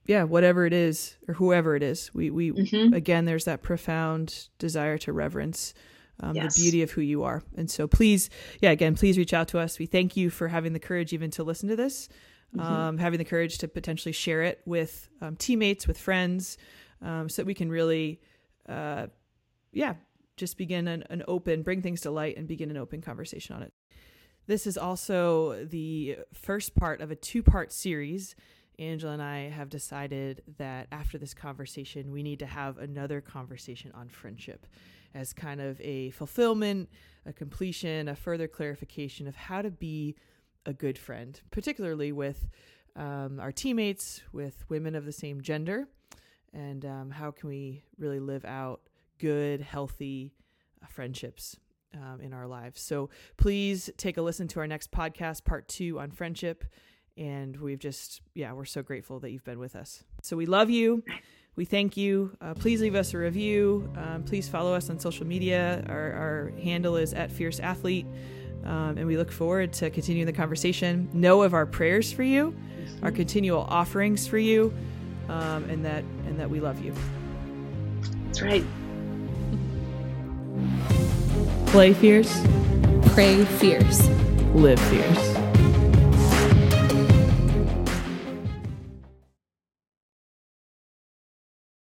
yeah whatever it is or whoever it is. We we mm-hmm. again there's that profound desire to reverence um, yes. the beauty of who you are. And so please, yeah, again, please reach out to us. We thank you for having the courage even to listen to this, mm-hmm. um, having the courage to potentially share it with um, teammates, with friends, um, so that we can really, uh, yeah, just begin an, an open, bring things to light and begin an open conversation on it. This is also the first part of a two part series. Angela and I have decided that after this conversation, we need to have another conversation on friendship as kind of a fulfillment, a completion, a further clarification of how to be a good friend, particularly with um, our teammates, with women of the same gender, and um, how can we really live out good, healthy uh, friendships um, in our lives. So please take a listen to our next podcast, part two on friendship. And we've just, yeah, we're so grateful that you've been with us. So we love you. We thank you. Uh, please leave us a review. Um, please follow us on social media. Our, our handle is at Fierce Athlete. Um, and we look forward to continuing the conversation. Know of our prayers for you, our continual offerings for you, um, and that and that we love you. That's right. Play fierce, pray fierce, live fierce.